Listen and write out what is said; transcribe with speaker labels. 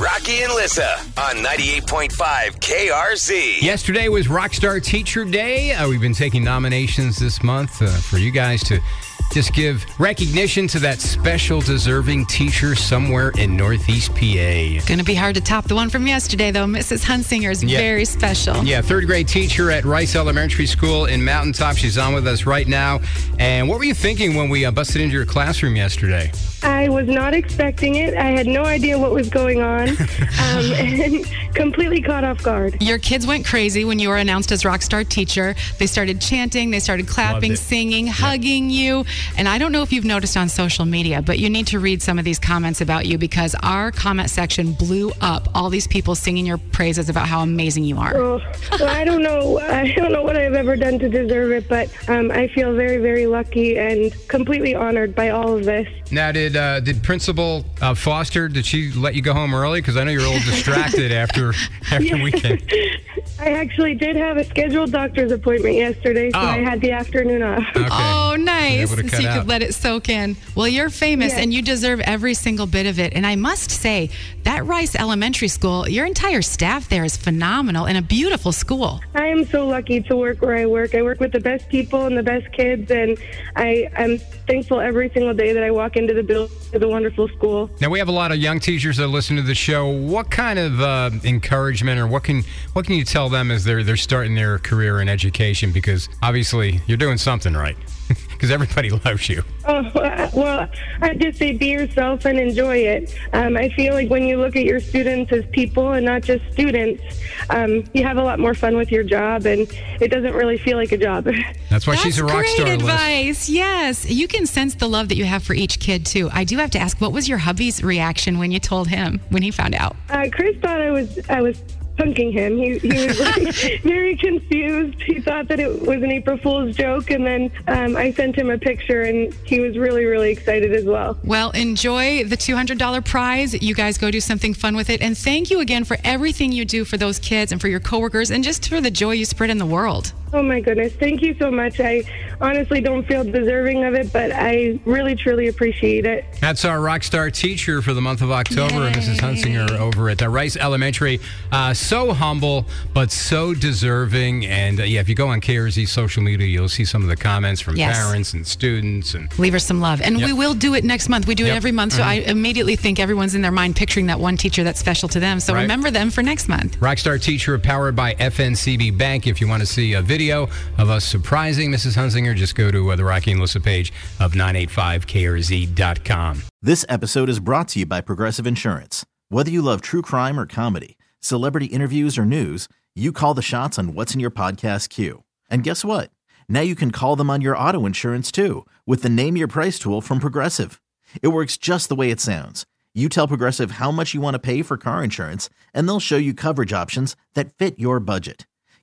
Speaker 1: Rocky and Lissa on 98.5 KRZ.
Speaker 2: Yesterday was Rockstar Teacher Day. Uh, we've been taking nominations this month uh, for you guys to just give recognition to that special deserving teacher somewhere in Northeast PA.
Speaker 3: Going to be hard to top the one from yesterday, though. Mrs. Hunsinger is
Speaker 2: Yeah.
Speaker 3: very special.
Speaker 2: Yeah, third grade teacher at Rice Elementary School in Mountaintop. She's on with us right now. And what were you thinking when we uh, busted into your classroom yesterday?
Speaker 4: I was not expecting it. I had no idea what was going on um, and completely caught off guard.
Speaker 3: Your kids went crazy when you were announced as Rockstar Teacher. They started chanting, they started clapping,
Speaker 2: it.
Speaker 3: singing, hugging you. And I don't know if you've noticed on social media, but you need to read some of these comments about you because our comment section blew up. All these people singing your praises about how amazing you are.
Speaker 4: Oh, well, I don't know. I don't know what I've ever done to deserve it, but um, I feel very, very lucky and completely honored by all of this.
Speaker 2: Now, did uh, did Principal uh, Foster, did she let you go home early? Because I know you're a little distracted after after weekend.
Speaker 4: I actually did have a scheduled doctor's appointment yesterday, so
Speaker 2: Oh.
Speaker 4: I had the afternoon off.
Speaker 2: Okay.
Speaker 3: Oh, nice. So you
Speaker 2: out.
Speaker 3: could let it soak in. Well, you're famous
Speaker 4: Yeah.
Speaker 3: and you deserve every single bit of it. And I must say, that Rice Elementary School, your entire staff there is phenomenal and a beautiful school.
Speaker 4: I am so lucky to work where I work. I work with the best people and the best kids, and I am thankful every single day that I walk into the building. It's a wonderful school.
Speaker 2: Now we have a lot of young teachers that listen to the show. What kind of uh, encouragement, or what can what can you tell them as they're they're starting their career in education? Because obviously you're doing something right. Because everybody loves you.
Speaker 4: Oh, well, I just say be yourself and enjoy it. Um, I feel like when you look at your students as people and not just students, um, you have a lot more fun with your job, and it doesn't really feel like a job.
Speaker 2: That's why
Speaker 3: That's
Speaker 2: she's a rock
Speaker 3: great
Speaker 2: star. Liz.
Speaker 3: advice. Yes. You can sense the love that you have for each kid, too. I do have to ask, what was your hubby's reaction when you told him, when he found out?
Speaker 4: Uh, Chris thought I was I was punking him. He, he was like, very confused. He thought that it was an April Fool's joke, and then um, I sent him a picture, and he was really, really excited as well.
Speaker 3: Well, enjoy the $200 prize. You guys go do something fun with it. And thank you again for everything you do for those kids and for your coworkers and just for the joy you spread in the world.
Speaker 4: Oh my goodness! Thank you so much. I honestly don't feel deserving of it, but I really, truly appreciate it.
Speaker 2: That's our rock star teacher for the month of October,
Speaker 3: Yay.
Speaker 2: Mrs. Hunsinger over at uh, Rice Elementary. Uh, so humble, but so deserving. And uh, yeah, if you go on KRZ social media, you'll see some of the comments from
Speaker 3: Yes.
Speaker 2: parents and students. And
Speaker 3: Leave her some love. And
Speaker 2: Yep.
Speaker 3: we will do it next month. We do
Speaker 2: Yep.
Speaker 3: it every month. So I immediately think everyone's in their mind picturing that one teacher that's special to them. So
Speaker 2: Right.
Speaker 3: remember them for next month.
Speaker 2: Rockstar Teacher powered by FNCB Bank. If you want to see a video of us surprising Mrs. Hunsinger, just go to uh, the Rocky and Lissa page of 985krz.com.
Speaker 5: This episode is brought to you by Progressive Insurance. Whether you love true crime or comedy, celebrity interviews or news, you call the shots on what's in your podcast queue. And guess what? Now you can call them on your auto insurance too with the Name Your Price tool from Progressive. It works just the way it sounds. You tell Progressive how much you want to pay for car insurance, and they'll show you coverage options that fit your budget.